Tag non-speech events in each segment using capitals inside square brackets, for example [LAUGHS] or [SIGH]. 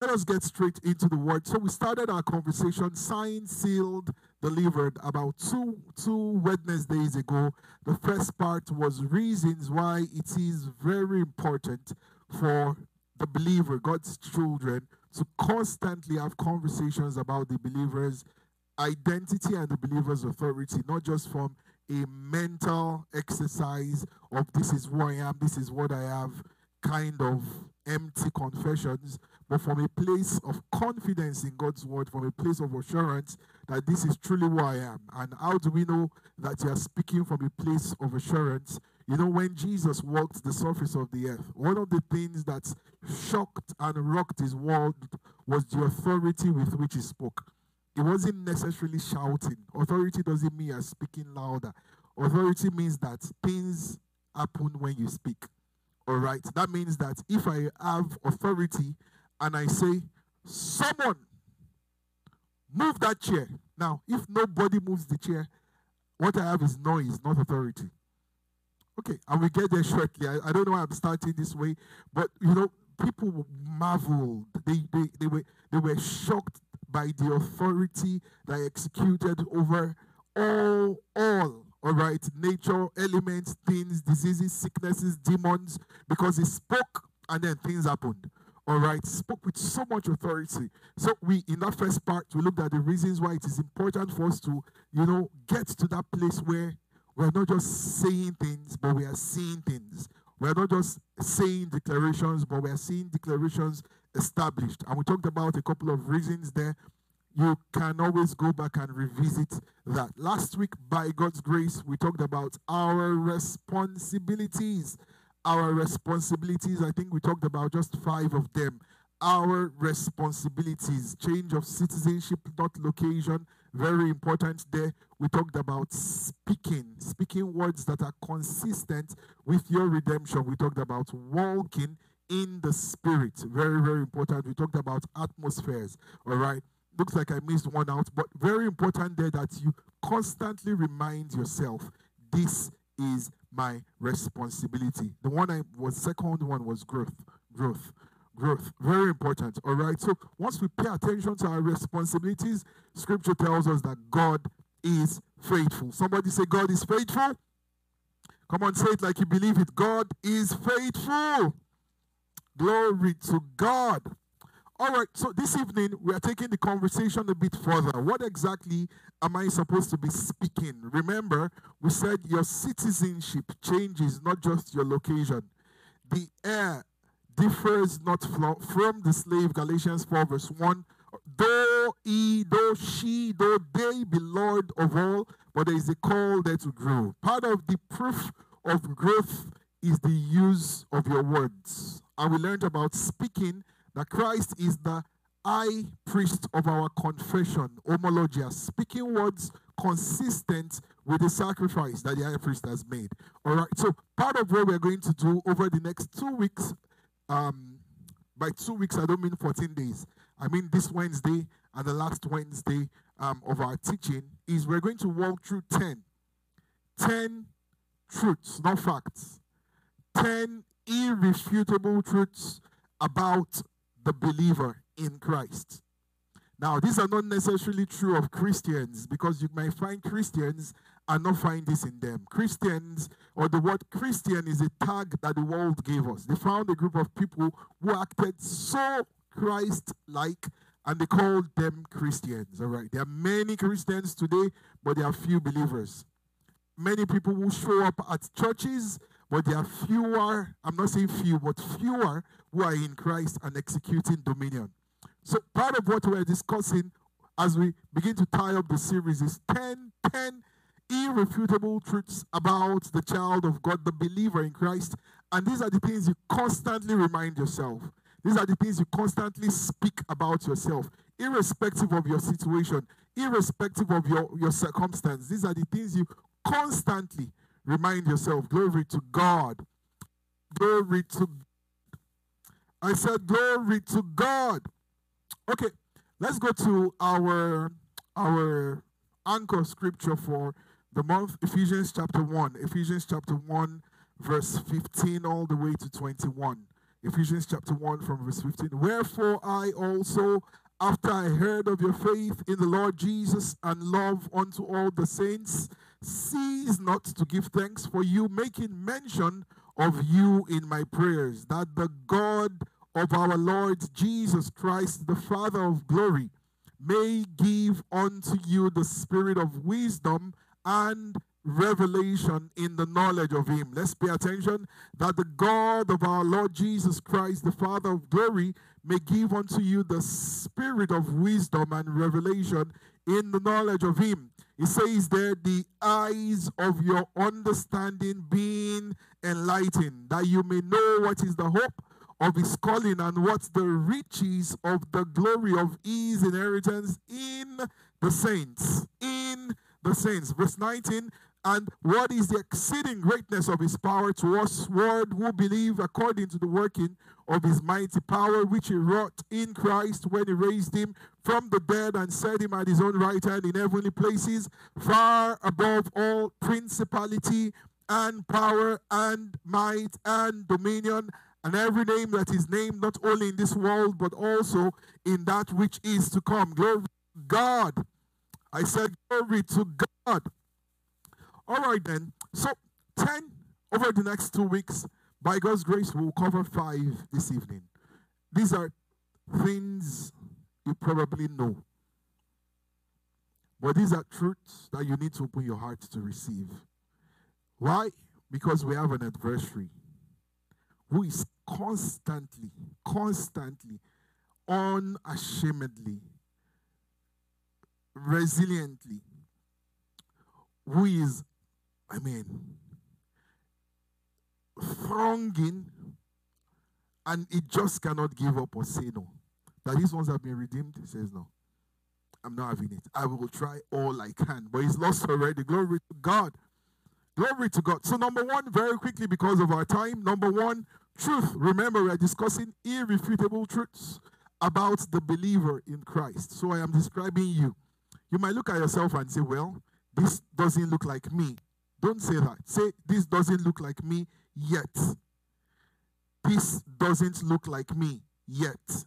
let us get straight into the word. So we started our conversation, signed, sealed, delivered, about two two Wednesdays ago. The first part was reasons why it is very important for the believer, God's children, to constantly have conversations about the believer's identity and the believer's authority, not just from a mental exercise of this is who I am, this is what I have, kind of empty confessions, but from a place of confidence in God's word, from a place of assurance that this is truly who I am. And how do we know that you are speaking from a place of assurance? You know, when Jesus walked the surface of the earth, one of the things that shocked and rocked his world was the authority with which he spoke. It wasn't necessarily shouting. Authority doesn't mean you're speaking louder. Authority means that things happen when you speak. All right. That means that if I have authority and I say, someone move that chair. Now, if nobody moves the chair, what I have is noise, not authority. Okay, and we get there shortly. I, I don't know why I'm starting this way, but you know, people marveled. They, they, they, were, they were shocked by the authority that executed over all, all, all right, nature, elements, things, diseases, sicknesses, demons, because he spoke and then things happened all right, spoke with so much authority. So we, in that first part, we looked at the reasons why it is important for us to, you know, get to that place where we're not just saying things, but we are seeing things. We're not just saying declarations, but we are seeing declarations established. And we talked about a couple of reasons there. You can always go back and revisit that. Last week, by God's grace, we talked about our responsibilities our responsibilities. I think we talked about just five of them. Our responsibilities, change of citizenship, not location, very important there. We talked about speaking, speaking words that are consistent with your redemption. We talked about walking in the spirit, very, very important. We talked about atmospheres, all right. Looks like I missed one out, but very important there that you constantly remind yourself this is my responsibility. The one I was second one was growth, growth, growth. Very important. All right. So once we pay attention to our responsibilities, Scripture tells us that God is faithful. Somebody say God is faithful. Come on, say it like you believe it. God is faithful. Glory to God. All right, so this evening we are taking the conversation a bit further. What exactly am I supposed to be speaking? Remember, we said your citizenship changes, not just your location. The heir differs not from the slave, Galatians 4, verse 1. Though he, though she, though they be Lord of all, but there is a call there to grow. Part of the proof of growth is the use of your words. And we learned about speaking that Christ is the high priest of our confession, homologia, speaking words consistent with the sacrifice that the high priest has made. All right, so part of what we're going to do over the next two weeks, um, by two weeks, I don't mean 14 days, I mean this Wednesday and the last Wednesday um, of our teaching, is we're going to walk through 10. 10 truths, not facts. 10 irrefutable truths about the believer in Christ. Now, these are not necessarily true of Christians because you might find Christians and not find this in them. Christians, or the word Christian, is a tag that the world gave us. They found a group of people who acted so Christ like and they called them Christians. All right. There are many Christians today, but there are few believers. Many people who show up at churches, but there are fewer, I'm not saying few, but fewer who are in Christ and executing dominion. So part of what we're discussing as we begin to tie up the series is 10, 10 irrefutable truths about the child of God, the believer in Christ. And these are the things you constantly remind yourself. These are the things you constantly speak about yourself, irrespective of your situation, irrespective of your, your circumstance. These are the things you constantly remind yourself. Glory to God. Glory to I said, Glory to God. Okay, let's go to our our anchor scripture for the month, Ephesians chapter 1. Ephesians chapter 1, verse 15 all the way to 21. Ephesians chapter 1 from verse 15. Wherefore I also, after I heard of your faith in the Lord Jesus and love unto all the saints, cease not to give thanks for you, making mention of you in my prayers, that the God of our Lord Jesus Christ, the Father of glory, may give unto you the spirit of wisdom and revelation in the knowledge of him. Let's pay attention that the God of our Lord Jesus Christ, the Father of glory, may give unto you the spirit of wisdom and revelation in the knowledge of him. He says there, the eyes of your understanding being enlightened, that you may know what is the hope of his calling and what the riches of the glory of his inheritance in the saints. In the saints. Verse 19, and what is the exceeding greatness of his power to us, word who believe according to the working of his mighty power, which he wrought in Christ when he raised him from the dead and set him at his own right hand in heavenly places, far above all principality and power and might and dominion and every name that is named not only in this world but also in that which is to come. Glory to God. I said, Glory to God. All right, then. So, 10 over the next two weeks. By God's grace, we'll cover five this evening. These are things you probably know. But these are truths that you need to open your heart to receive. Why? Because we have an adversary who is constantly, constantly, unashamedly, resiliently, who is I mean, thronging, and it just cannot give up or say no. That these ones have been redeemed, he says no. I'm not having it. I will try all I can. But he's lost already. Glory to God. Glory to God. So, number one, very quickly because of our time, number one, truth. Remember, we are discussing irrefutable truths about the believer in Christ. So, I am describing you. You might look at yourself and say, well, this doesn't look like me. Don't say that. Say, this doesn't look like me yet. This doesn't look like me yet.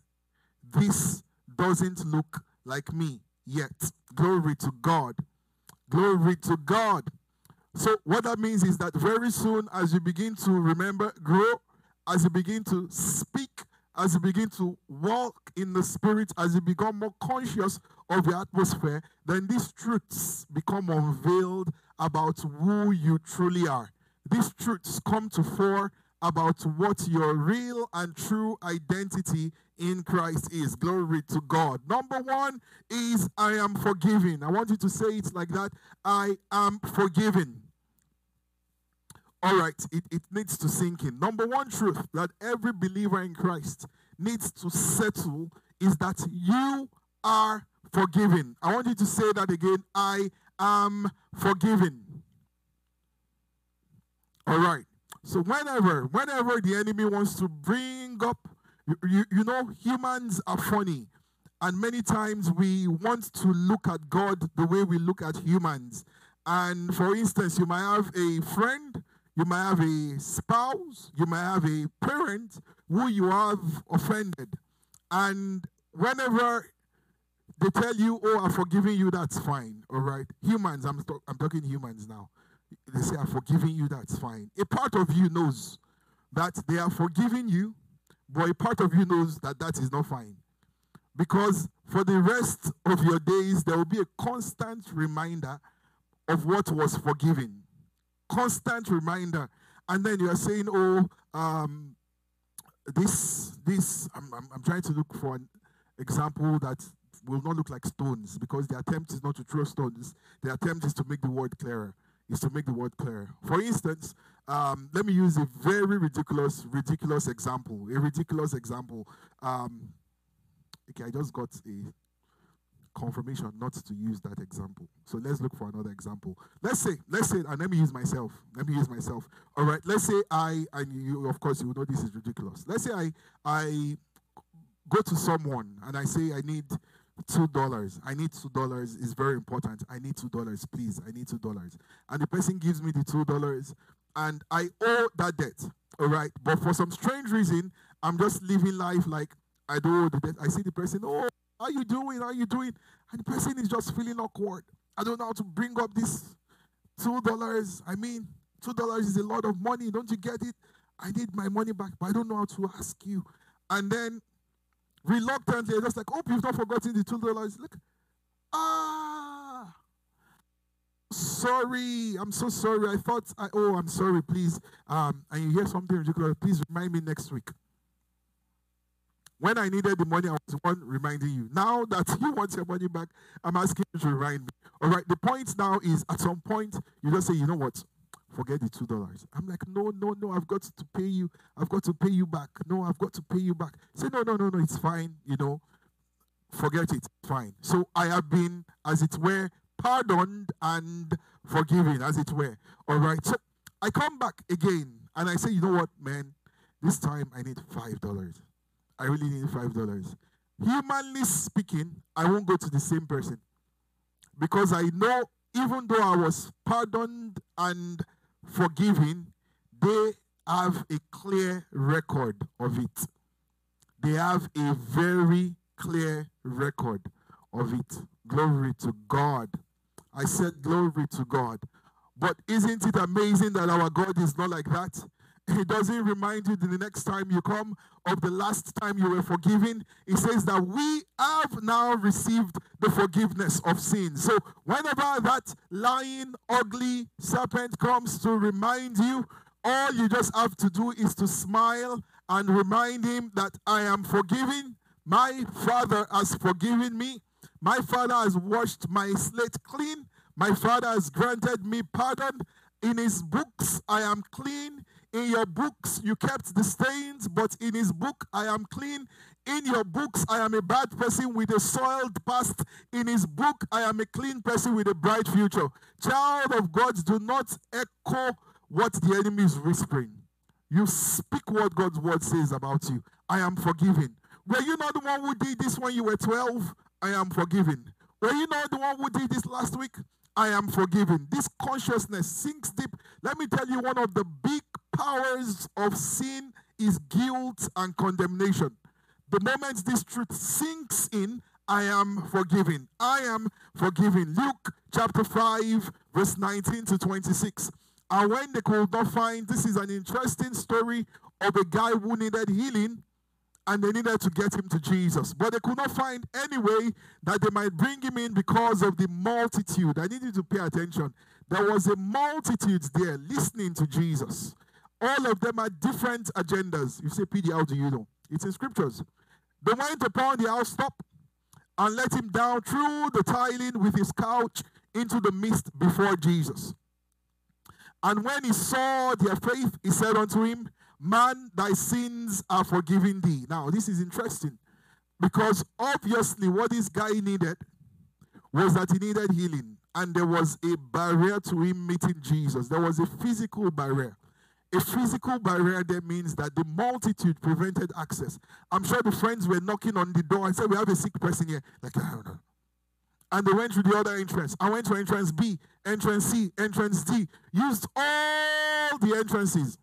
This doesn't look like me yet. Glory to God. Glory to God. So, what that means is that very soon, as you begin to remember, grow, as you begin to speak, as you begin to walk in the Spirit, as you become more conscious of the atmosphere, then these truths become unveiled about who you truly are. These truths come to fore about what your real and true identity in Christ is. Glory to God. Number one is I am forgiven. I want you to say it like that I am forgiven. All right, it, it needs to sink in. Number one truth that every believer in Christ needs to settle is that you are forgiven. I want you to say that again. I am forgiven. All right. So whenever, whenever the enemy wants to bring up, you, you, you know, humans are funny. And many times we want to look at God the way we look at humans. And for instance, you might have a friend, you might have a spouse, you might have a parent who you have offended. And whenever they tell you, oh, I'm forgiving you, that's fine. All right. Humans, I'm, I'm talking humans now. They say, I'm forgiving you, that's fine. A part of you knows that they are forgiving you, but a part of you knows that that is not fine. Because for the rest of your days, there will be a constant reminder of what was forgiven. Constant reminder. And then you are saying, oh, um, this, this, I'm, I'm, I'm trying to look for an example that will not look like stones because the attempt is not to throw stones. The attempt is to make the word clearer. Is to make the word clearer. For instance, um, let me use a very ridiculous, ridiculous example. A ridiculous example. Um, okay, I just got a confirmation not to use that example. So let's look for another example. Let's say, let's say, and let me use myself. Let me use myself. All right. Let's say I, and you, of course, you know this is ridiculous. Let's say I, I go to someone and I say I need two dollars. I need two dollars. It's very important. I need two dollars, please. I need two dollars. And the person gives me the two dollars, and I owe that debt. All right. But for some strange reason, I'm just living life like I do. The debt. I see the person, oh, how you doing? How you doing? And the person is just feeling awkward. I don't know how to bring up this two dollars. I mean, two dollars is a lot of money. Don't you get it? I need my money back, but I don't know how to ask you. And then reluctantly, just like, hope you've not forgotten the two dollars. Look, ah, sorry, I'm so sorry. I thought, I, oh, I'm sorry, please. Um, and you hear something ridiculous, please remind me next week. When I needed the money, I was one reminding you. Now that [LAUGHS] you want your money back, I'm asking you to remind me. All right, the point now is at some point, you just say, you know what? Forget the two dollars. I'm like, no, no, no, I've got to pay you. I've got to pay you back. No, I've got to pay you back. Say, no, no, no, no, it's fine. You know, forget it. Fine. So I have been, as it were, pardoned and forgiven, as it were. All right. So I come back again and I say, you know what, man? This time I need five dollars. I really need five dollars. Humanly speaking, I won't go to the same person because I know even though I was pardoned and forgiven, they have a clear record of it. They have a very clear record of it. Glory to God. I said, Glory to God. But isn't it amazing that our God is not like that? He doesn't remind you the next time you come of the last time you were forgiven. He says that we have now received the forgiveness of sins. So whenever that lying, ugly serpent comes to remind you, all you just have to do is to smile and remind him that I am forgiven. My Father has forgiven me. My Father has washed my slate clean. My Father has granted me pardon. In his books, I am clean. In your books, you kept the stains, but in his book, I am clean. In your books, I am a bad person with a soiled past. In his book, I am a clean person with a bright future. Child of God, do not echo what the enemy is whispering. You speak what God's word says about you. I am forgiven. Were you not the one who did this when you were 12? I am forgiven. Were you not the one who did this last week? I am forgiven. This consciousness sinks deep. Let me tell you, one of the big powers of sin is guilt and condemnation. The moment this truth sinks in, I am forgiven. I am forgiven. Luke chapter 5, verse 19 to 26. And when they could not find, this is an interesting story of a guy who needed healing and they needed to get him to Jesus. But they could not find any way that they might bring him in because of the multitude. I need you to pay attention. There was a multitude there listening to Jesus. All of them had different agendas. You say, PD, how do you know? It's in scriptures. They went upon the housetop and let him down through the tiling with his couch into the mist before Jesus. And when he saw their faith, he said unto him, Man, thy sins are forgiven thee. Now, this is interesting because obviously what this guy needed was that he needed healing. And there was a barrier to him meeting Jesus. There was a physical barrier. A physical barrier there means that the multitude prevented access. I'm sure the friends were knocking on the door and said, We have a sick person here. Like, I don't know. And they went through the other entrance. I went to entrance B, entrance C, entrance D. Used all the entrances.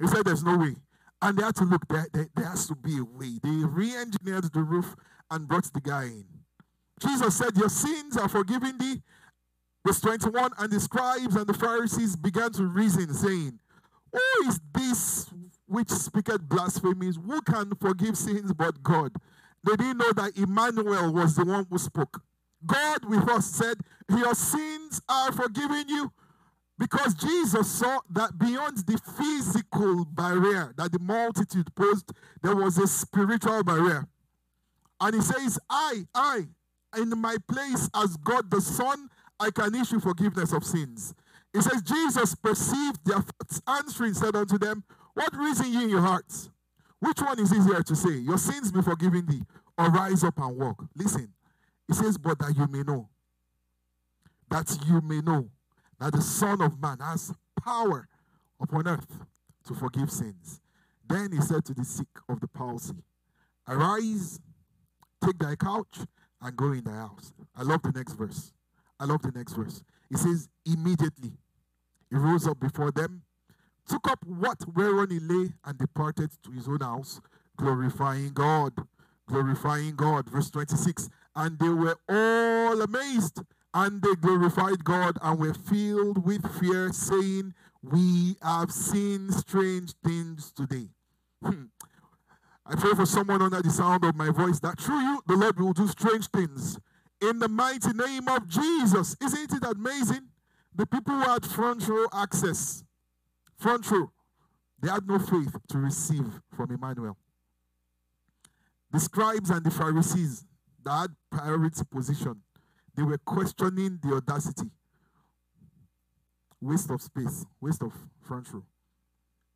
He said, There's no way. And they had to look, there, there, there has to be a way. They re engineered the roof and brought the guy in. Jesus said, Your sins are forgiven thee. Verse 21 And the scribes and the Pharisees began to reason, saying, Who is this which speaketh blasphemies? Who can forgive sins but God? They didn't know that Emmanuel was the one who spoke. God with us said, Your sins are forgiven you. Because Jesus saw that beyond the physical barrier that the multitude posed, there was a spiritual barrier. And he says, I, I, in my place as God the Son, I can issue forgiveness of sins. He says, Jesus perceived their thoughts, answering, said unto them, What reason ye in your hearts? Which one is easier to say, Your sins be forgiven thee, or rise up and walk? Listen, he says, But that you may know, that you may know that the Son of Man has power upon earth to forgive sins. Then he said to the sick of the palsy, Arise, take thy couch, and go in thy house. I love the next verse. I love the next verse. He says, Immediately he rose up before them, took up what whereon he lay and departed to his own house, glorifying God. Glorifying God. Verse 26. And they were all amazed, and they glorified God and were filled with fear, saying, We have seen strange things today. Hmm. I pray for someone under the sound of my voice that through you, the Lord will do strange things. In the mighty name of Jesus. Isn't it amazing? The people who had front row access, front row, they had no faith to receive from Emmanuel. The scribes and the Pharisees that had priority position, they were questioning the audacity. Waste of space, waste of front row.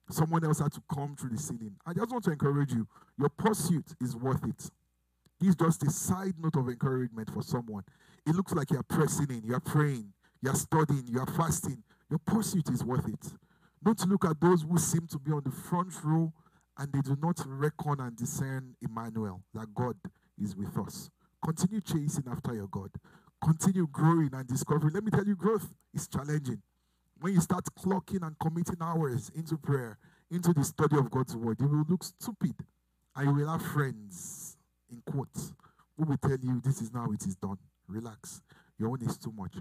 Someone else had to come through the ceiling. I just want to encourage you. Your pursuit is worth it. It's just a side note of encouragement for someone. It looks like you're pressing in, you're praying, you're studying, you're fasting. Your pursuit is worth it. Don't look at those who seem to be on the front row and they do not reckon and discern Emmanuel, that God is with us. Continue chasing after your God. Continue growing and discovering. Let me tell you, growth is challenging. When you start clocking and committing hours into prayer, into the study of God's word, you will look stupid. And you will have friends, in quotes, who will tell you this is now it is done. Relax. Your own is too much.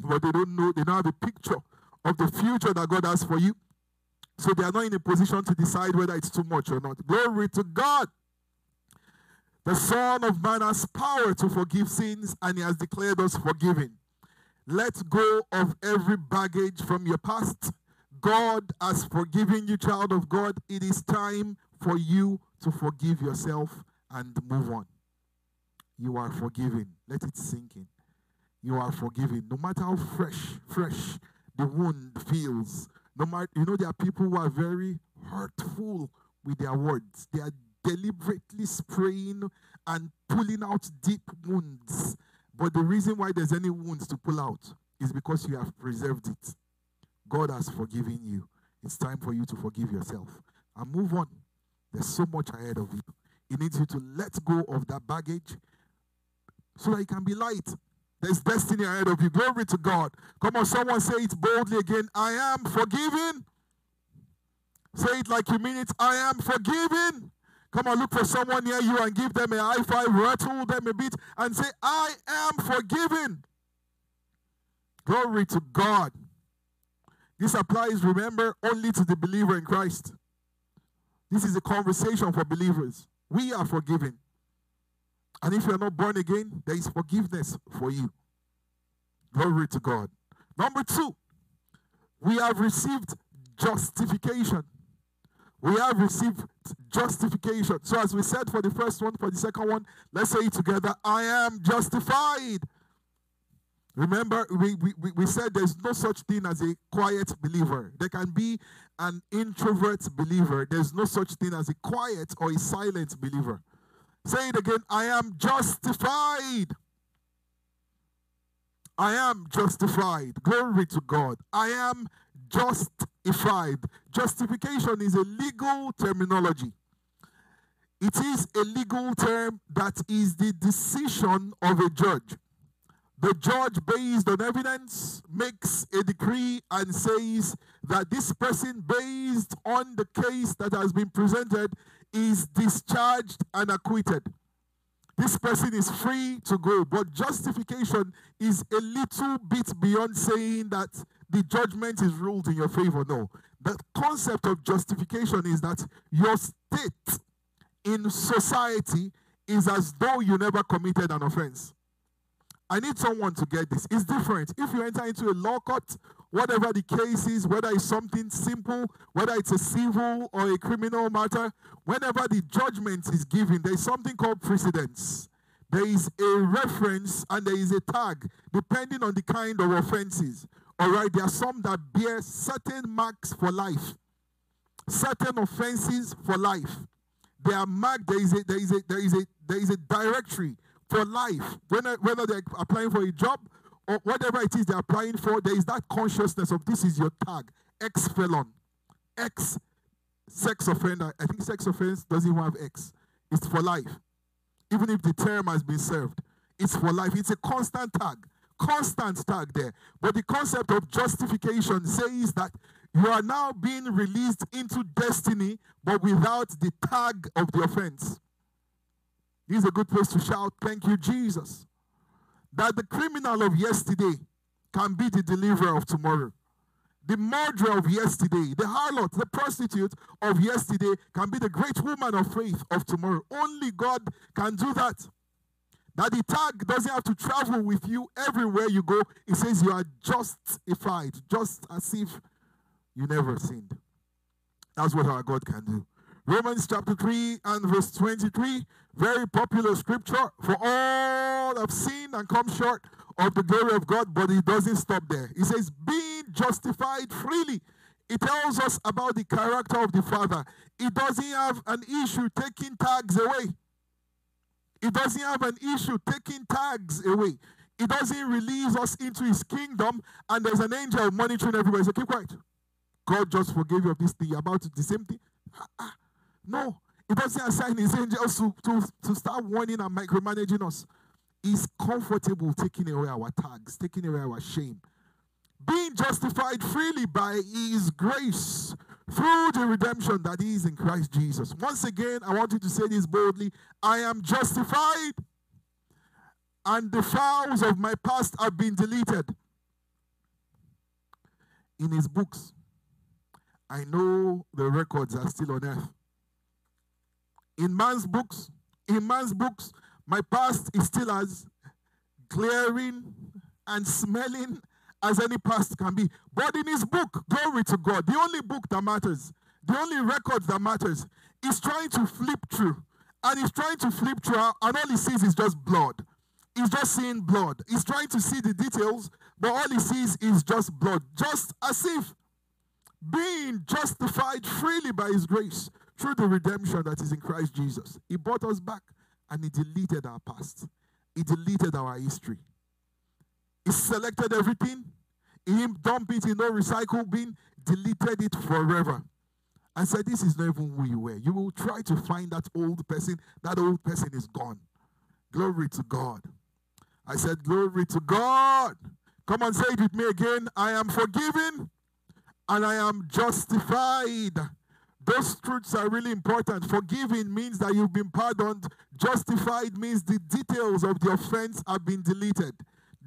But they don't know, they don't have a picture of the future that God has for you. So they are not in a position to decide whether it's too much or not. Glory to God. The Son of Man has power to forgive sins, and He has declared us forgiven. Let go of every baggage from your past. God has forgiven you, child of God. It is time for you to forgive yourself and move on. You are forgiven. Let it sink in. You are forgiven. No matter how fresh, fresh the wound feels, no matter, you know, there are people who are very hurtful with their words. They are deliberately spraying and pulling out deep wounds. But the reason why there's any wounds to pull out is because you have preserved it. God has forgiven you. It's time for you to forgive yourself and move on. There's so much ahead of you. It needs you to let go of that baggage so that you can be light. There's destiny ahead of you. Glory to God. Come on, someone say it boldly again. I am forgiven. Say it like you mean it. I am forgiven. Come on, look for someone near you and give them a high five, rattle them a bit, and say, I am forgiven. Glory to God. This applies, remember, only to the believer in Christ. This is a conversation for believers. We are forgiven. And if you are not born again, there is forgiveness for you. Glory to God. Number two, we have received justification. We have received justification. So, as we said for the first one, for the second one, let's say it together I am justified. Remember, we, we, we said there's no such thing as a quiet believer. There can be an introvert believer. There's no such thing as a quiet or a silent believer. Say it again. I am justified. I am justified. Glory to God. I am justified. Justification is a legal terminology. It is a legal term that is the decision of a judge. The judge, based on evidence, makes a decree and says that this person, based on the case that has been presented, is discharged and acquitted. This person is free to go. But justification is a little bit beyond saying that the judgment is ruled in your favor. No. The concept of justification is that your state in society is as though you never committed an offense. I need someone to get this. It's different. If you enter into a law court, whatever the case is, whether it's something simple, whether it's a civil or a criminal matter, whenever the judgment is given, there's something called precedence. There is a reference and there is a tag depending on the kind of offenses. All right, there are some that bear certain marks for life, certain offenses for life. They are marked. There is a there is a there is a there is a directory for life. Whether, whether they're applying for a job or whatever it is they're applying for, there is that consciousness of this is your tag. Ex felon, ex sex offender. I think sex offense doesn't even have X. It's for life. Even if the term has been served, it's for life. It's a constant tag, constant tag there. But the concept of justification says that You are now being released into destiny, but without the tag of the offense. This is a good place to shout, Thank you, Jesus. That the criminal of yesterday can be the deliverer of tomorrow. The murderer of yesterday, the harlot, the prostitute of yesterday can be the great woman of faith of tomorrow. Only God can do that. That the tag doesn't have to travel with you everywhere you go. It says you are justified, just as if you never sinned. That's what our God can do. Romans chapter 3 and verse 23, very popular scripture. For all have sinned and come short of the glory of God, but it doesn't stop there. It says, being justified freely. It tells us about the character of the Father. It doesn't have an issue taking tags away. It doesn't have an issue taking tags away. It doesn't release us into his kingdom and there's an angel monitoring everybody. So keep quiet. God just forgave you of this thing. You're about to do the same thing. No. He doesn't assign his angels to, to, to start warning and micromanaging us. He's comfortable taking away our tags, taking away our shame. Being justified freely by his grace through the redemption that is in Christ Jesus. Once again, I want you to say this boldly I am justified, and the files of my past have been deleted. In his books, I know the records are still on earth. In man's books, in man's books, my past is still as glaring and smelling as any past can be. But in his book, glory to God, the only book that matters, the only record that matters, is trying to flip through. And he's trying to flip through, and all he sees is just blood. He's just seeing blood. He's trying to see the details, but all he sees is just blood. Just as if being justified freely by his grace through the redemption that is in Christ Jesus. He brought us back and he deleted our past. He deleted our history. He selected everything. He dumped it in no recycle bin, deleted it forever. I said, This is not even who you were. You will try to find that old person. That old person is gone. Glory to God. I said, Glory to God. Come on, say it with me again. I am forgiven and I am justified. Those truths are really important. Forgiving means that you've been pardoned. Justified means the details of the offense have been deleted.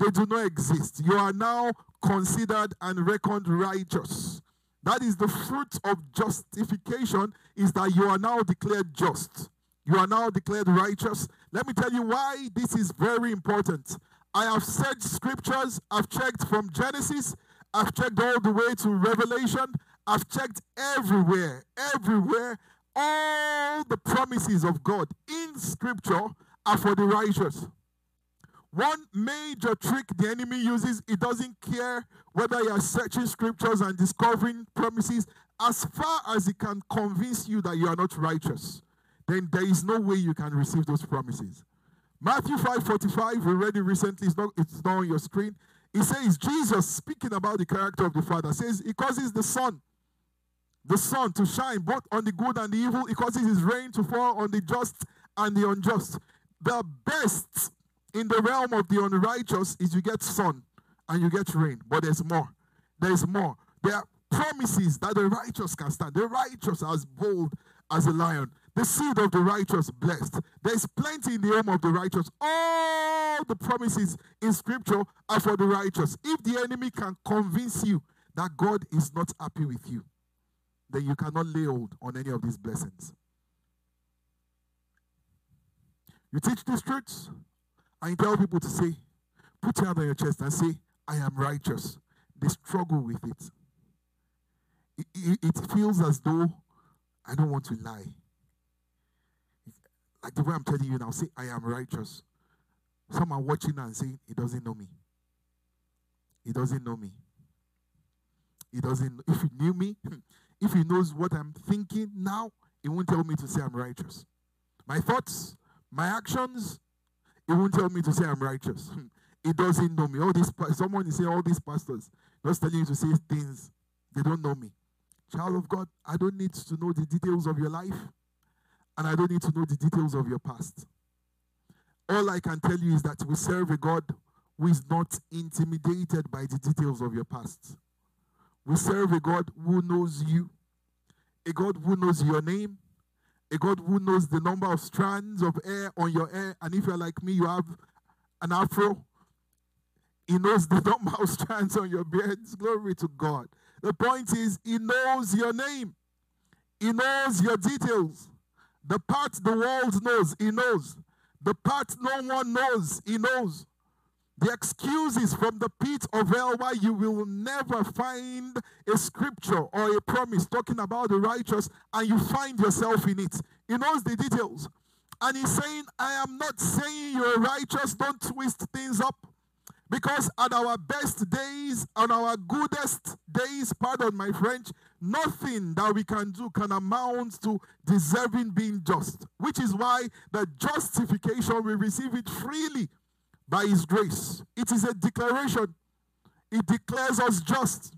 They do not exist. You are now considered and reckoned righteous. That is the fruit of justification is that you are now declared just. You are now declared righteous. Let me tell you why this is very important. I have searched scriptures. I've checked from Genesis I've checked all the way to Revelation. I've checked everywhere, everywhere. All the promises of God in Scripture are for the righteous. One major trick the enemy uses, he doesn't care whether you are searching scriptures and discovering promises, as far as he can convince you that you are not righteous, then there is no way you can receive those promises. Matthew 5:45, we read it recently, it's not, it's not on your screen. He says, Jesus, speaking about the character of the Father, says he causes the sun, the sun to shine both on the good and the evil. He causes his rain to fall on the just and the unjust. The best in the realm of the unrighteous is you get sun and you get rain. But there's more. There's more. There are promises that the righteous can stand. The righteous as bold as a lion. The seed of the righteous blessed. There's plenty in the home of the righteous. All the promises in scripture are for the righteous. If the enemy can convince you that God is not happy with you, then you cannot lay hold on any of these blessings. You teach these truths and you tell people to say, put your hand on your chest and say, I am righteous. They struggle with it. It, it, it feels as though I don't want to lie. Like the way I'm telling you now, say, I am righteous. Some are watching and saying, He doesn't know me. He doesn't know me. He doesn't. If he knew me, [LAUGHS] if he knows what I'm thinking now, he won't tell me to say I'm righteous. My thoughts, my actions, he won't tell me to say I'm righteous. Hmm. he doesn't know me. All these someone is saying all these pastors just telling you to say things they don't know me. Child of God, I don't need to know the details of your life. And I don't need to know the details of your past. All I can tell you is that we serve a God who is not intimidated by the details of your past. We serve a God who knows you, a God who knows your name, a God who knows the number of strands of hair on your hair. And if you're like me, you have an afro. He knows the [LAUGHS] number of strands on your beards. Glory to God. The point is, He knows your name, He knows your details. The part the world knows, He knows. The part no one knows, He knows. The excuses from the pit of hell why you will never find a scripture or a promise talking about the righteous and you find yourself in it. He knows the details. And he's saying, I am not saying you're righteous, don't twist things up. Because at our best days, on our goodest days, pardon my French, nothing that we can do can amount to deserving being just. Which is why the justification we receive it freely by His grace. It is a declaration. It declares us just.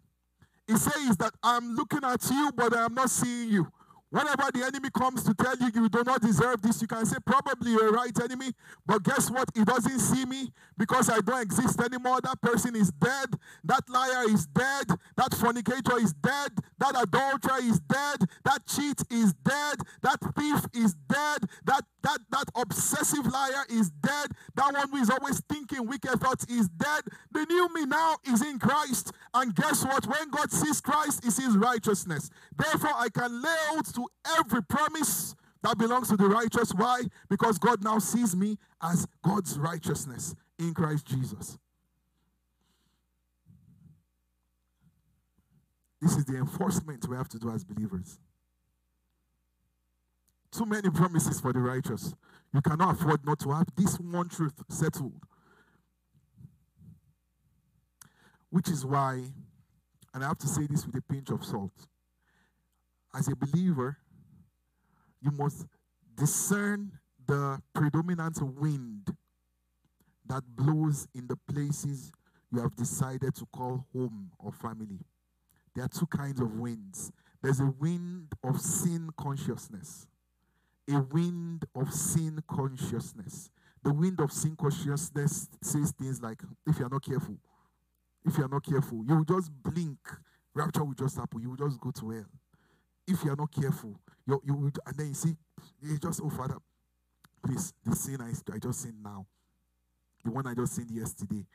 It says that I'm looking at you, but I am not seeing you. Whenever the enemy comes to tell you you do not deserve this, you can say, probably you're right, enemy. But guess what? He doesn't see me because I don't exist anymore. That person is dead. That liar is dead. That fornicator is dead. That adulterer is dead. That cheat is dead. That thief is dead. That that that obsessive liar is dead. That one who is always thinking wicked thoughts is dead. The new me now is in Christ. And guess what? When God sees Christ, he sees righteousness. Therefore, I can lay out to every promise that belongs to the righteous. Why? Because God now sees me as God's righteousness in Christ Jesus. This is the enforcement we have to do as believers. Too many promises for the righteous. You cannot afford not to have this one truth settled. Which is why, and I have to say this with a pinch of salt, as a believer, you must discern the predominant wind that blows in the places you have decided to call home or family. There are two kinds of winds. There's a wind of sin consciousness, a wind of sin consciousness. The wind of sin consciousness says things like, if you're not careful, if you're not careful, you will just blink, rapture will just happen, you will just go to hell. If you are not careful, you you would, and then you see, you just oh Father, please, the sin I, I just sinned now, the one I just sinned yesterday,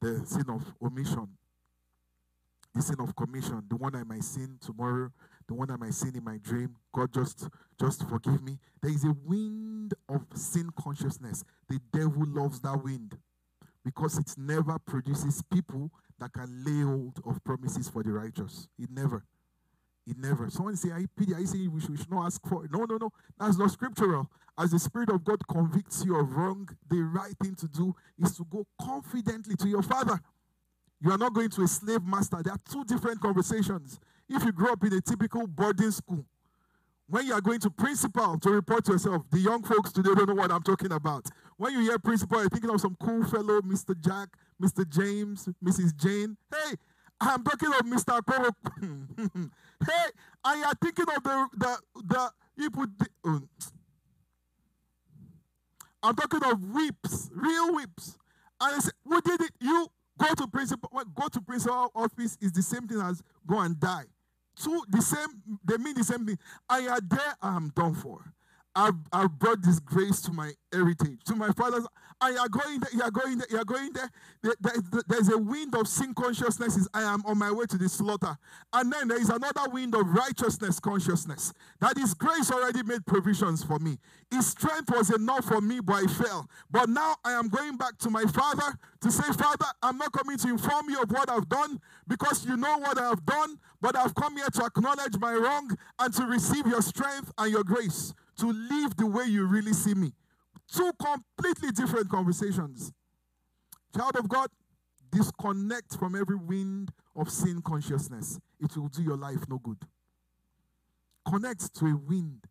the sin of omission, the sin of commission, the one I might sin tomorrow, the one that I sin in my dream. God just just forgive me. There is a wind of sin consciousness. The devil loves that wind because it never produces people that can lay hold of promises for the righteous. It never. It never. Someone say, I pity, I say we should, we should not ask for it. No, no, no. That's not scriptural. As the Spirit of God convicts you of wrong, the right thing to do is to go confidently to your Father. You are not going to a slave master. There are two different conversations. If you grow up in a typical boarding school, when you are going to principal to report to yourself, the young folks today don't know what I'm talking about. When you hear principal, you're thinking of some cool fellow, Mr. Jack, Mr. James, Mrs. Jane. Hey, I'm talking of Mr. Koro. [LAUGHS] hey, and you're thinking of the the the you put the, uh, I'm talking of whips, real whips. And I said, "Who did it? You go to principal. Go to principal office is the same thing as go and die. Two the same. They mean the same thing. I are there. I'm done for. I've, I've brought this grace to my heritage, to my father's. I are going there, you are going there, you are going there. there, there there's a wind of sin consciousness. I am on my way to the slaughter. And then there is another wind of righteousness consciousness. That His grace already made provisions for me. His strength was enough for me, but I fell. But now I am going back to my father to say, Father, I'm not coming to inform you of what I've done because you know what I have done, but I've come here to acknowledge my wrong and to receive your strength and your grace to live the way you really see me. Two completely different conversations. Child of God, disconnect from every wind of sin consciousness. It will do your life no good. Connect to a wind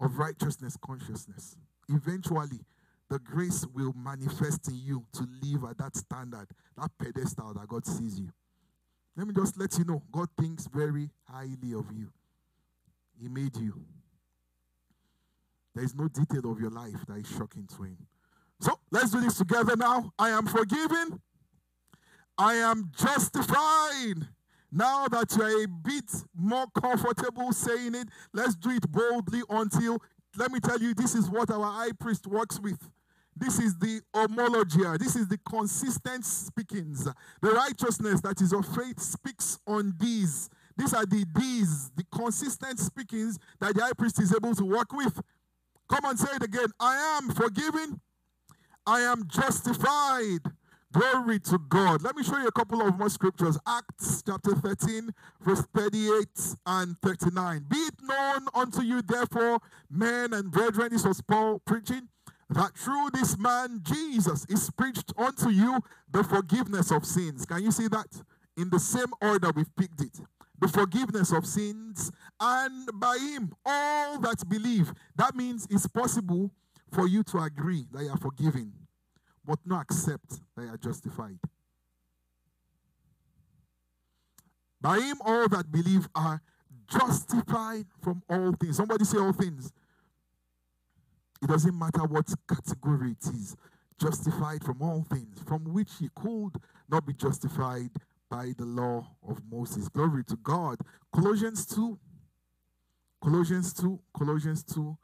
of righteousness consciousness. Eventually, the grace will manifest in you to live at that standard, that pedestal that God sees you. Let me just let you know God thinks very highly of you. He made you. There is no detail of your life that is shocking to him. So let's do this together now. I am forgiven. I am justified. Now that you are a bit more comfortable saying it, let's do it boldly until, let me tell you, this is what our high priest works with. This is the homologia. This is the consistent speakings. The righteousness that is of faith speaks on these. These are the these, the consistent speakings that the high priest is able to work with. Come and say it again. I am forgiven. I am justified. Glory to God. Let me show you a couple of more scriptures. Acts chapter 13, verse 38 and 39. Be it known unto you, therefore, men and brethren, this was Paul preaching, that through this man Jesus is preached unto you the forgiveness of sins. Can you see that? In the same order we've picked it. The forgiveness of sins, and by him all that believe. That means it's possible for you to agree that you are forgiven, but not accept that you are justified. By him all that believe are justified from all things. Somebody say all things. It doesn't matter what category it is. Justified from all things, from which he could not be justified by the law of Moses. Glory to God. Colossians 2. Colossians 2. Colossians 2.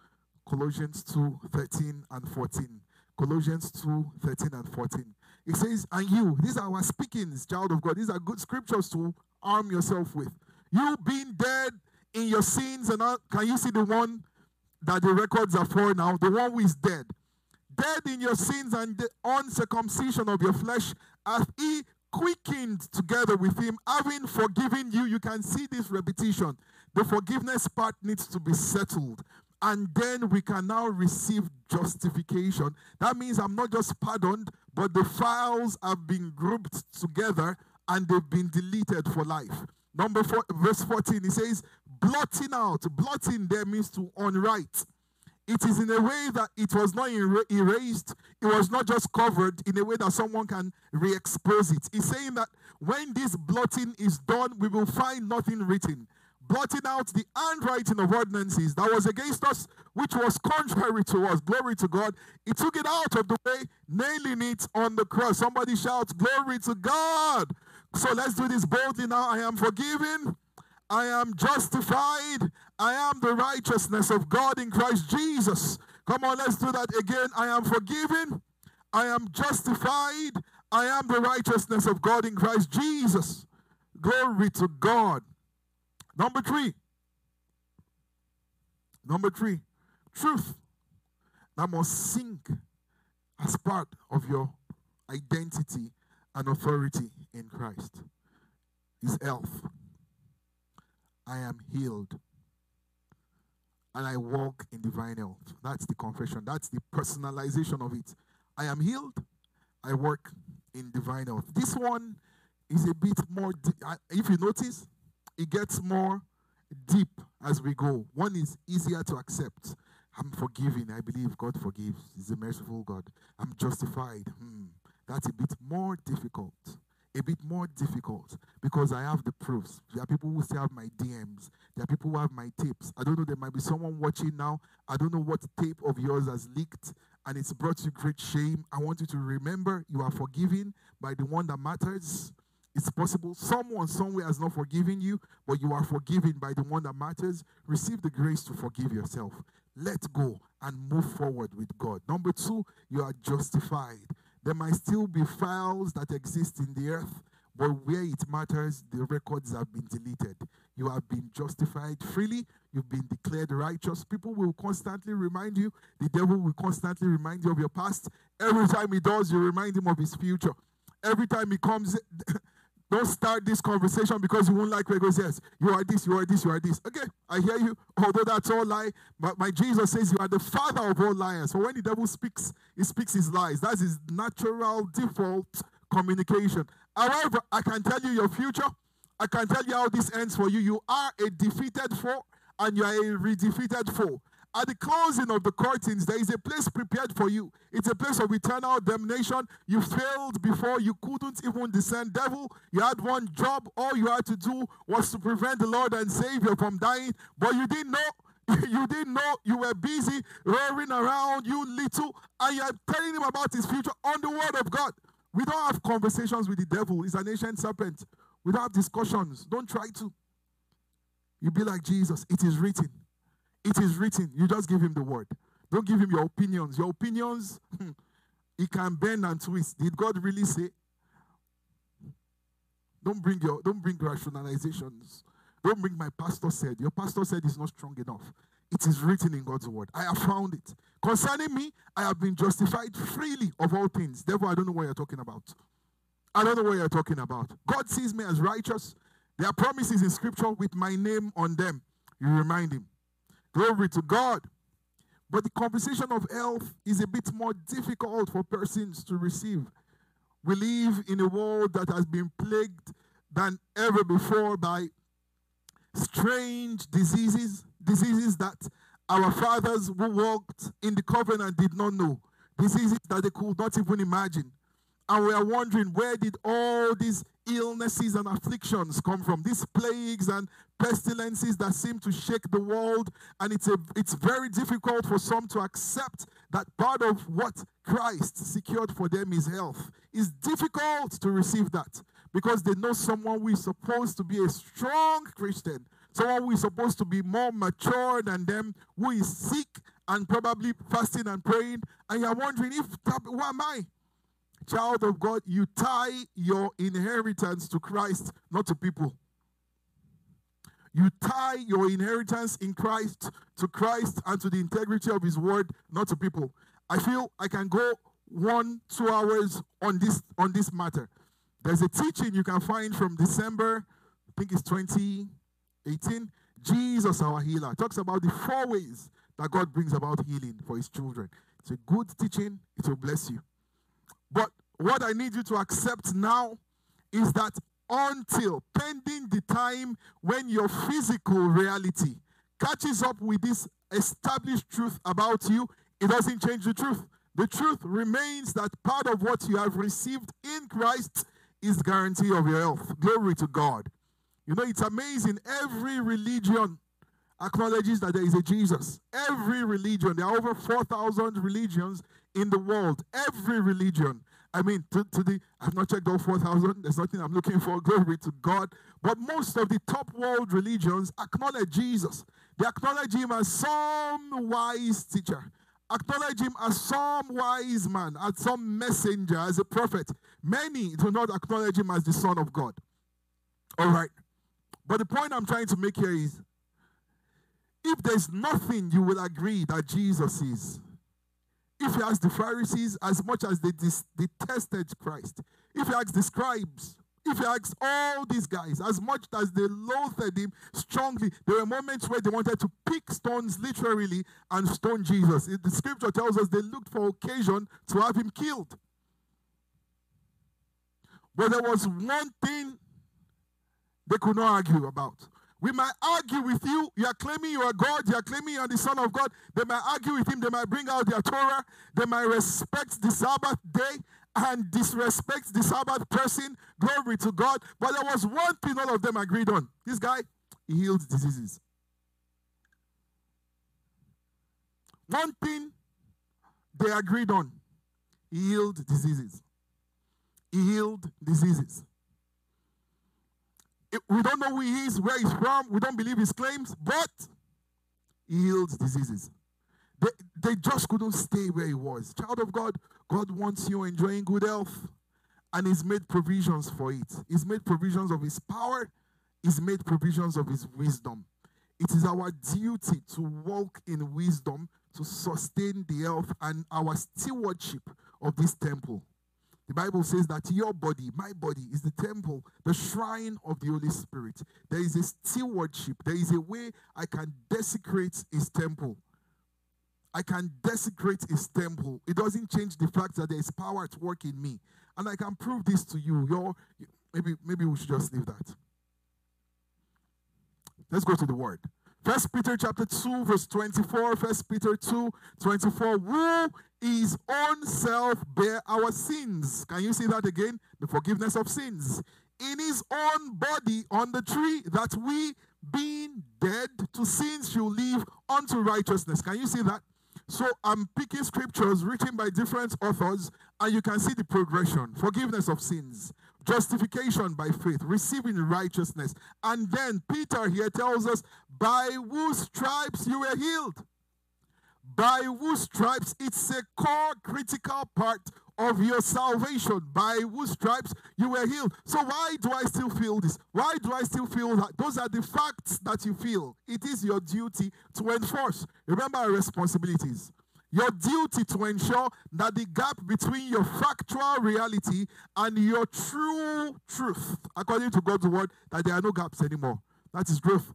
Colossians 2, 13 and 14. Colossians 2, 13 and 14. It says, and you, these are our speakings, child of God. These are good scriptures to arm yourself with. You being dead in your sins and can you see the one that the records are for now, the one who is dead. Dead in your sins and the uncircumcision of your flesh, as he quickened together with him, having forgiven you. You can see this repetition. The forgiveness part needs to be settled. And then we can now receive justification. That means I'm not just pardoned, but the files have been grouped together and they've been deleted for life. Number four, verse 14, he says, blotting out. Blotting there means to unwrite. It is in a way that it was not erased, it was not just covered in a way that someone can re expose it. He's saying that when this blotting is done, we will find nothing written. Blotting out the handwriting of ordinances that was against us, which was contrary to us. Glory to God. He took it out of the way, nailing it on the cross. Somebody shouts, Glory to God. So let's do this boldly now. I am forgiven. I am justified. I am the righteousness of God in Christ Jesus. Come on, let's do that again. I am forgiven. I am justified. I am the righteousness of God in Christ Jesus. Glory to God. Number three. Number three. Truth that must sink as part of your identity and authority in Christ is health. I am healed. And I walk in divine health. That's the confession. That's the personalization of it. I am healed. I work in divine health. This one is a bit more, if you notice, it gets more deep as we go. One is easier to accept. I'm forgiving. I believe God forgives. He's a merciful God. I'm justified. Hmm. That's a bit more difficult a bit more difficult because I have the proofs. There are people who still have my DMs. There are people who have my tapes. I don't know, there might be someone watching now. I don't know what tape of yours has leaked and it's brought you great shame. I want you to remember you are forgiven by the one that matters. It's possible someone somewhere has not forgiven you, but you are forgiven by the one that matters. Receive the grace to forgive yourself. Let go and move forward with God. Number two, you are justified. There might still be files that exist in the earth, but where it matters, the records have been deleted. You have been justified freely. You've been declared righteous. People will constantly remind you. The devil will constantly remind you of your past. Every time he does, you remind him of his future. Every time he comes, [LAUGHS] Don't start this conversation because you won't like where goes. Yes, you are this, you are this, you are this. Okay, I hear you. Although that's all lie, but my Jesus says you are the father of all liars. So when the devil speaks, he speaks his lies. That's his natural default communication. However, I can tell you your future. I can tell you how this ends for you. You are a defeated foe and you are a redefeated foe. At the closing of the curtains, there is a place prepared for you. It's a place of eternal damnation. You failed before, you couldn't even discern devil. You had one job, all you had to do was to prevent the Lord and Savior from dying, but you didn't know. [LAUGHS] You didn't know you were busy roaring around, you little, and you're telling him about his future on the word of God. We don't have conversations with the devil. He's an ancient serpent We don't have discussions. Don't try to. You be like Jesus. It is written. It is written. You just give him the word. Don't give him your opinions. Your opinions, hmm, he can bend and twist. Did God really say? Don't bring your don't bring rationalizations. Don't bring my pastor said. Your pastor said is not strong enough. It is written in God's word. I have found it. Concerning me, I have been justified freely of all things. Therefore, I don't know what you're talking about. I don't know what you're talking about. God sees me as righteous. There are promises in scripture with my name on them. You remind him. Glory to God. But the conversation of health is a bit more difficult for persons to receive. We live in a world that has been plagued than ever before by strange diseases, diseases that our fathers who walked in the covenant did not know, diseases that they could not even imagine. And we are wondering where did all these illnesses and afflictions come from? These plagues and pestilences that seem to shake the world. And it's, a, it's very difficult for some to accept that part of what Christ secured for them is health. It's difficult to receive that because they know someone who is supposed to be a strong Christian, someone who is supposed to be more mature than them, who is sick and probably fasting and praying. And you're wondering, if who am I? Child of God, you tie your inheritance to Christ, not to people. You tie your inheritance in Christ to Christ and to the integrity of his word, not to people. I feel I can go one, two hours on this on this matter. There's a teaching you can find from December, I think it's 2018. Jesus, our healer, talks about the four ways that God brings about healing for his children. It's a good teaching, it will bless you. But what I need you to accept now is that until pending the time when your physical reality catches up with this established truth about you, it doesn't change the truth. The truth remains that part of what you have received in Christ is guarantee of your health. Glory to God. You know, it's amazing. Every religion acknowledges that there is a Jesus. Every religion, there are over 4,000 religions in the world. Every religion I mean, to, to the, I've not checked all 4,000. There's nothing I'm looking for. Glory to God. But most of the top world religions acknowledge Jesus. They acknowledge him as some wise teacher, acknowledge him as some wise man, as some messenger, as a prophet. Many do not acknowledge him as the Son of God. All right. But the point I'm trying to make here is if there's nothing you will agree that Jesus is, if you ask the Pharisees, as much as they detested Christ, if you ask the scribes, if you ask all these guys, as much as they loathed him strongly, there were moments where they wanted to pick stones literally and stone Jesus. The scripture tells us they looked for occasion to have him killed. But there was one thing they could not argue about. We might argue with you. You are claiming you are God. You are claiming you are the Son of God. They might argue with him. They might bring out their Torah. They might respect the Sabbath day and disrespect the Sabbath person. Glory to God. But there was one thing all of them agreed on. This guy, he heals diseases. One thing they agreed on. He healed diseases. He healed diseases Eh, we don't know who he is, where he's from, we don't believe his claims, but he heals diseases. They, they just couldn't stay where he was. Child of God, God wants you enjoying good health, and he's made provisions for it. He's made provisions of his power, he's made provisions of his wisdom. It is our duty to walk in wisdom to sustain the health and our stewardship of this temple. The Bible says that your body, my body, is the temple, the shrine of the Holy Spirit. There is a stewardship. There is a way I can desecrate his temple. I can desecrate his temple. It doesn't change the fact that there is power at work in me. And I can prove this to you. Your, maybe, maybe we should just leave that. Let's go to the word. First Peter chapter 2, verse 24. First Peter 2, 24. Who his own self bear our sins. Can you see that again? The forgiveness of sins. In his own body on the tree, that we, being dead to sins, should live unto righteousness. Can you see that? So I'm picking scriptures written by different authors, and you can see the progression. Forgiveness of sins, justification by faith, receiving righteousness. And then Peter here tells us, by whose stripes you were healed. By whose stripes, it's a core critical part of your salvation. By whose stripes you were healed. So why do I still feel this? Why do I still feel that? Those are the facts that you feel. It is your duty to enforce. Remember our responsibilities. Your duty to ensure that the gap between your factual reality and your true truth, according to God's word, that there are no gaps anymore. That is growth.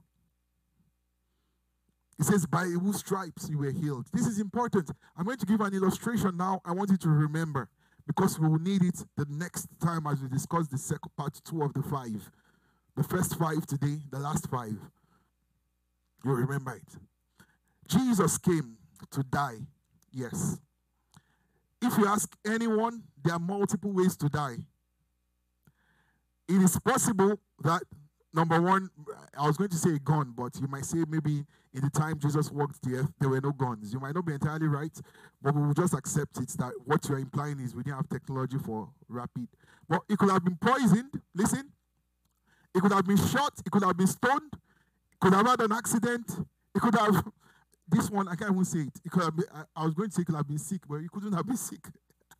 He says, By whose stripes you were healed. This is important. I'm going to give an illustration now. I want you to remember because we will need it the next time as we discuss the second part two of the five. The first five today, the last five. You remember it. Jesus came to die Yes. If you ask anyone, there are multiple ways to die. It is possible that, number one, I was going to say a gun, but you might say maybe in the time Jesus walked the earth, there were no guns. You might not be entirely right, but we will just accept it that what you're implying is we didn't have technology for rapid. But it could have been poisoned. Listen. It could have been shot. It could have been stoned. It could have had an accident. It could have this one, I can't even say it. it could have been, I, I, was going to say it could have been sick, but he couldn't have been sick.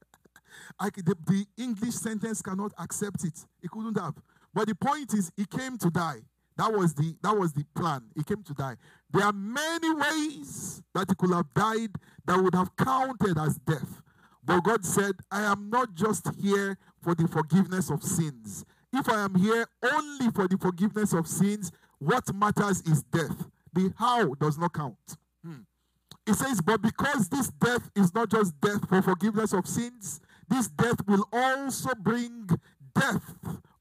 [LAUGHS] I, the, the English sentence cannot accept it. He couldn't have. But the point is, he came to die. That was the that was the plan. He came to die. There are many ways that he could have died that would have counted as death. But God said, I am not just here for the forgiveness of sins. If I am here only for the forgiveness of sins, what matters is death. The how does not count. Hmm. It says, But because this death is not just death for forgiveness of sins, this death will also bring death,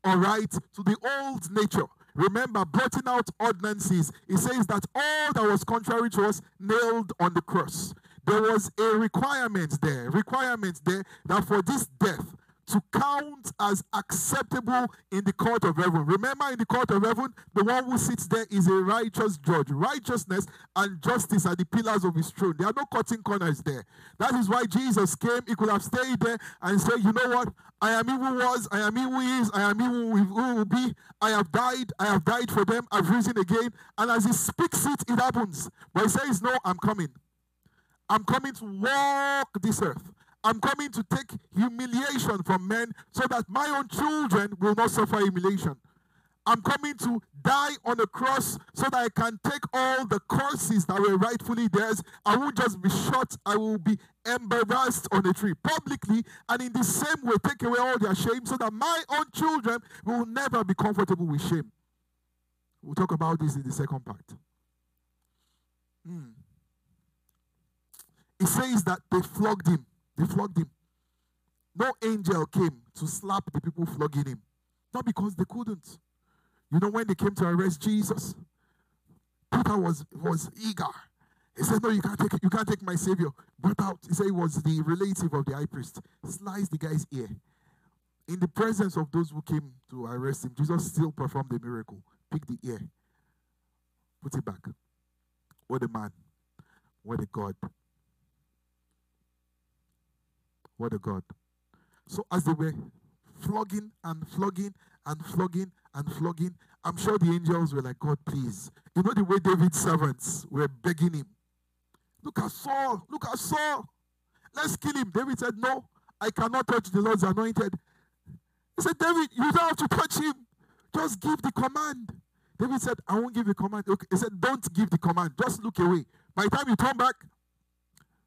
all right, to the old nature. Remember, blotting out ordinances, it says that all that was contrary to us nailed on the cross. There was a requirement there, requirement there that for this death, to count as acceptable in the court of heaven. Remember, in the court of heaven, the one who sits there is a righteous judge. Righteousness and justice are the pillars of his throne. There are no cutting corners there. That is why Jesus came. He could have stayed there and said, You know what? I am he who was, I am he who is, I am he who will be. I have died, I have died for them, I've risen again. And as he speaks it, it happens. But he says, No, I'm coming. I'm coming to walk this earth. I'm coming to take humiliation from men so that my own children will not suffer humiliation. I'm coming to die on the cross so that I can take all the curses that were rightfully theirs. I won't just be shot, I will be embarrassed on a tree publicly, and in the same way, take away all their shame so that my own children will never be comfortable with shame. We'll talk about this in the second part. Hmm. It says that they flogged him. They flogged him. No angel came to slap the people flogging him. Not because they couldn't. You know, when they came to arrest Jesus, Peter was, was eager. He said, No, you can't take you can't take my savior. Brought out. He said he was the relative of the high priest. Sliced the guy's ear. In the presence of those who came to arrest him, Jesus still performed the miracle. Pick the ear. Put it back. What a man. What a God. What a God. So as they were flogging and flogging and flogging and flogging, I'm sure the angels were like, God, please. You know the way David's servants were begging him. Look at Saul. Look at Saul. Let's kill him. David said, No, I cannot touch the Lord's anointed. He said, David, you don't have to touch him. Just give the command. David said, I won't give the command. Okay. He said, Don't give the command. Just look away. By the time you turn back,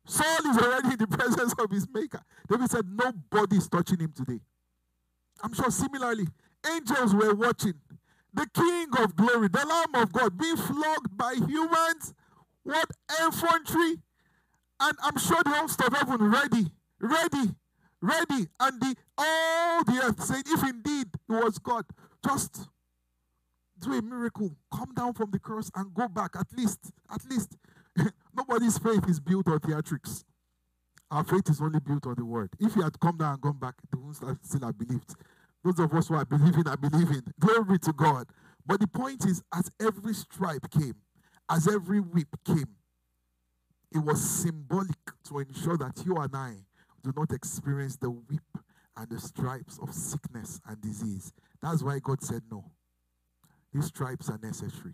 Saul is already in the presence of his maker. David said, Nobody is touching him today. I'm sure similarly, angels were watching. The King of glory, the Lamb of God, being flogged by humans. What infantry? And I'm sure the host of heaven ready, ready, ready. And the all the earth saying, if indeed it was God, just do a miracle. Come down from the cross and go back. At least, at least [COUGHS] Nobody's faith is built on theatrics. Our faith is only built on the word. If he had come down and gone back, the ones that still have believed. Those of us who are believing are believing. [LAUGHS] Glory to God. But the point is, as every stripe came, as every whip came, it was symbolic to ensure that you and I do not experience the whip and and the stripes of sickness and disease. That's why God said no. These stripes are necessary.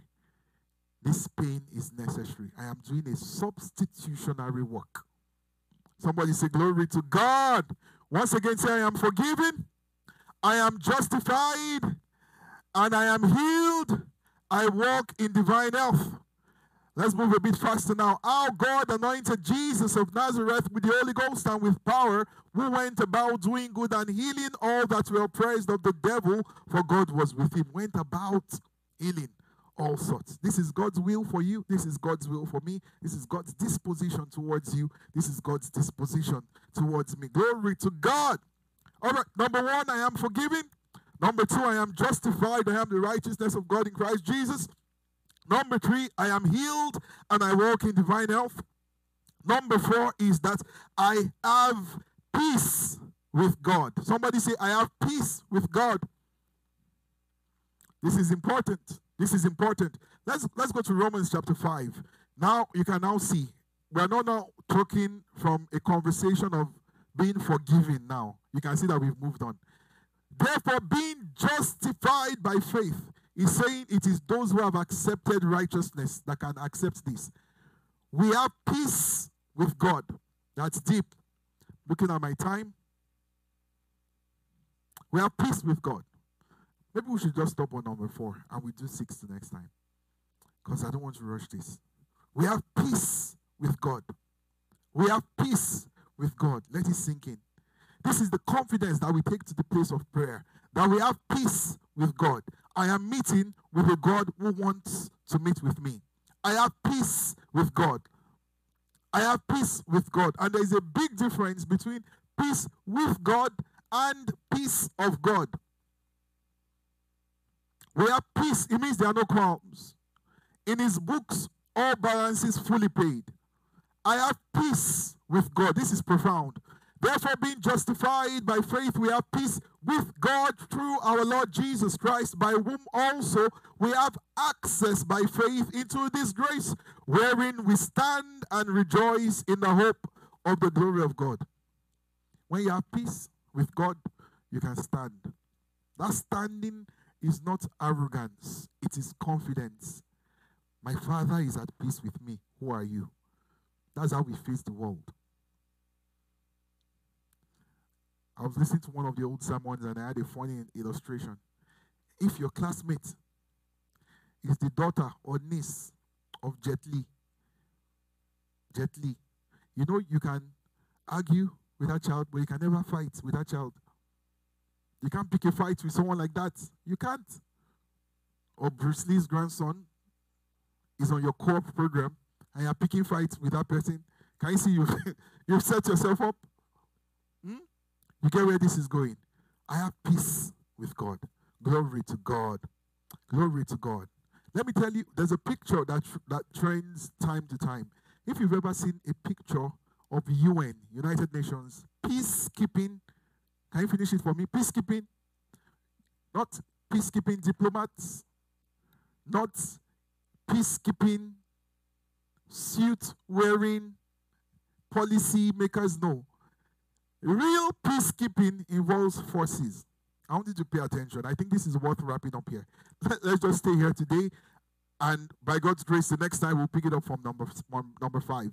This pain is necessary. I am doing a substitutionary work. Somebody say, Glory to God. Once again, say, I am forgiven, I am justified, and I am healed. I walk in divine health. Let's move a bit faster now. Our God anointed Jesus of Nazareth with the Holy Ghost and with power, who went about doing good and healing all that were oppressed of the devil, for God was with him. Went about healing all sorts. This is God's will for you. This is God's will for me. This is God's disposition towards you. This is God's disposition towards me. Glory to God. All right, number one, I am forgiven. Number two, I am justified. I am the righteousness of God in Christ Jesus. Number three, I am healed and I walk in divine health. Number four is that I have peace with God. Somebody say, I have peace with God. This is important. This is important. Let's let's go to Romans chapter 5. Now you can now see we are not now talking from a conversation of being forgiven now. You can see that we've moved on. Therefore, being justified by faith, is saying it is those who have accepted righteousness that can accept this. We have peace with God. That's deep. Looking at my time. We have peace with God. Maybe we should just stop on number four and we do six the next time. Because I don't want to rush this. We have peace with God. We have peace with God. Let it sink in. This is the confidence that we take to the place of prayer. That we have peace with God. I am meeting with a God who wants to meet with me. I have peace with God. I have peace with God. And there is a big difference between peace with God and peace of God. We have peace. It means there are no qualms. In his books, all balances fully paid. I have peace with God. This is profound. Therefore, being justified by faith, we have peace with God through our Lord Jesus Christ, by whom also we have access by faith into this grace, wherein we stand and rejoice in the hope of the glory of God. When you have peace with God, you can stand. That standing is not arrogance, it is confidence. My Father is at peace with me. Who are you? That's how we face the world. I was listening to one of the old sermons and I had a funny illustration. If your classmate is the daughter or niece of Jet Li, Jet Li, you know you can argue with that child, but you can never fight with that child. You can't pick a fight with someone like that. You can't. Or Bruce Lee's grandson is on your co-op program and you're picking fights with that person. Can you see you [LAUGHS] you've set yourself up? Hmm? You get where this is going. I have peace with God. Glory to God. Glory to God. Let me tell you, there's a picture that that trends time to time. If you've ever seen a picture of UN, United Nations, peacekeeping can you finish it for me? Peacekeeping, not peacekeeping diplomats, not peacekeeping suit wearing policy makers. No. Real peacekeeping involves forces. I want you to pay attention. I think this is worth wrapping up here. [LAUGHS] Let's just stay here today. And by God's grace, the next time we'll pick it up from number, number five.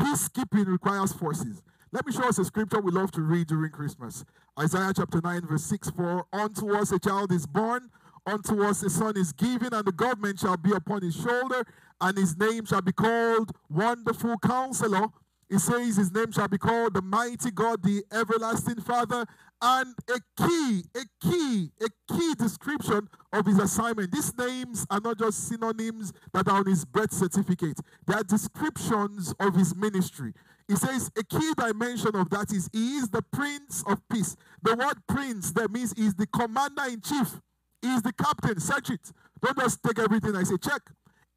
Peacekeeping requires forces. Let me show us a scripture we love to read during Christmas. Isaiah chapter 9, verse 6 For unto us a child is born, unto us a son is given, and the government shall be upon his shoulder, and his name shall be called Wonderful Counselor. It says his name shall be called the Mighty God, the Everlasting Father, and a key, a key, a key description of his assignment. These names are not just synonyms that are on his birth certificate, they are descriptions of his ministry. He says a key dimension of that is he is the Prince of Peace. The word prince that means he's the commander in chief. He's the captain. Search it. Don't just take everything I say. Check.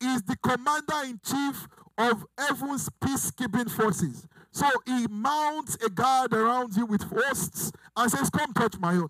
He's the commander in chief of heaven's peacekeeping forces. So he mounts a guard around you with hosts and says, Come touch my own.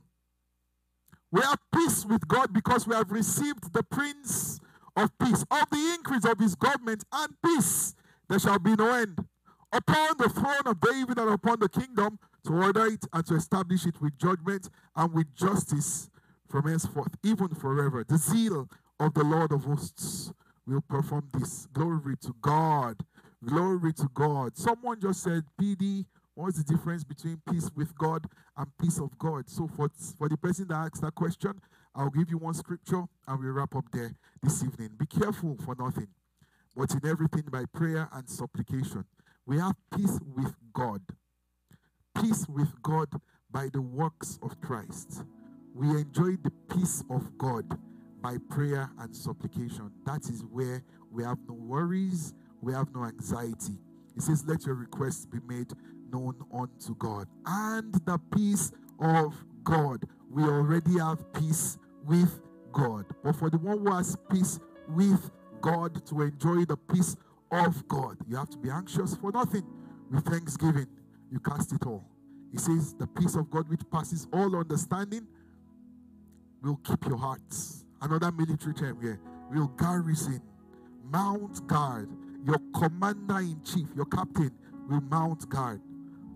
We have peace with God because we have received the Prince of Peace. Of the increase of his government and peace, there shall be no end upon the throne of David and upon the kingdom to order it and to establish it with judgment and with justice from henceforth, even forever. The zeal of the Lord of hosts will perform this. Glory to God. Glory to God. Someone just said, PD, what's the difference between peace with God and peace of God? So, for, for the person that asked that question, I'll give you one scripture and we'll wrap up there this evening. Be careful for nothing, but in everything by prayer and supplication. We have peace with God. Peace with God by the works of Christ. We enjoy the peace of God by prayer and supplication. That is where we have no worries, we have no anxiety. It says, Let your requests be made known unto God. And the peace of God. We already have peace with God. But for the one who has peace with God, to enjoy the peace of God, you have to be anxious for nothing. With thanksgiving, you cast it all. He says, The peace of God which passes all understanding will keep your hearts. Another military term here will garrison, mount guard. Your commander in chief, your captain, will mount guard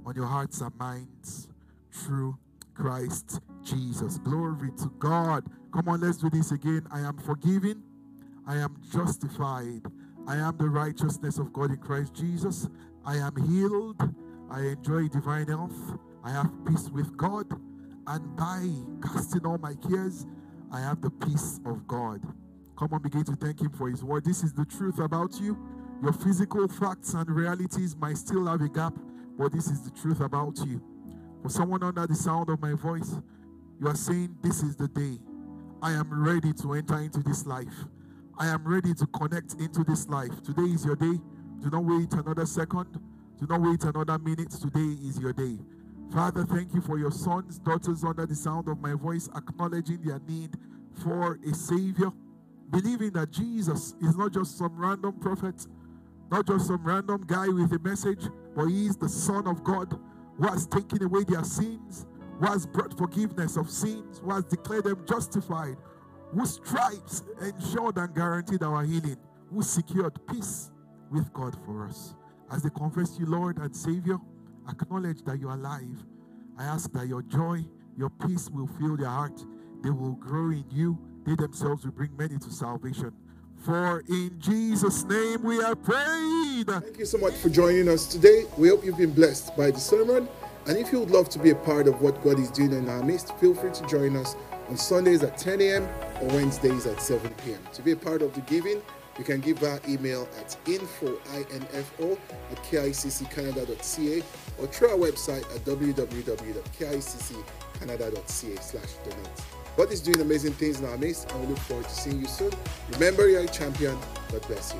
on your hearts and minds through Christ Jesus. Glory to God. Come on, let's do this again. I am forgiven. I am justified. I am the righteousness of God in Christ Jesus. I am healed. I enjoy divine health. I have peace with God. And by casting all my cares, I have the peace of God. Come on, begin to thank Him for His word. This is the truth about you. Your physical facts and realities might still have a gap, but this is the truth about you. For someone under the sound of my voice, you are saying, This is the day. I am ready to enter into this life. I am ready to connect into this life. Today is your day. Do not wait another second. Do not wait another minute. Today is your day. Father, thank you for your sons, daughters under the sound of my voice, acknowledging their need for a Savior, believing that Jesus is not just some random prophet, not just some random guy with a message, but He is the Son of God who has taken away their sins, who has brought forgiveness of sins, who has declared them justified, whose stripes ensured and guaranteed our healing, who secured peace with God for us. As they confess you, Lord and Savior, acknowledge that you're alive. I ask that your joy, your peace will fill their heart. They will grow in you. They themselves will bring many to salvation. For in Jesus' name we are prayed. Thank you so much for joining us today. We hope you've been blessed by the sermon. And if you would love to be a part of what God is doing in our midst, feel free to join us on Sundays at 10 a.m. or Wednesdays at 7 p.m. To be a part of the giving, you can give our email at info, I-N-F-O, at kicccanada.ca or through our website at www.kicccanada.ca slash donate. God is doing amazing things in our midst, and we look forward to seeing you soon. Remember, you're a champion. God bless you.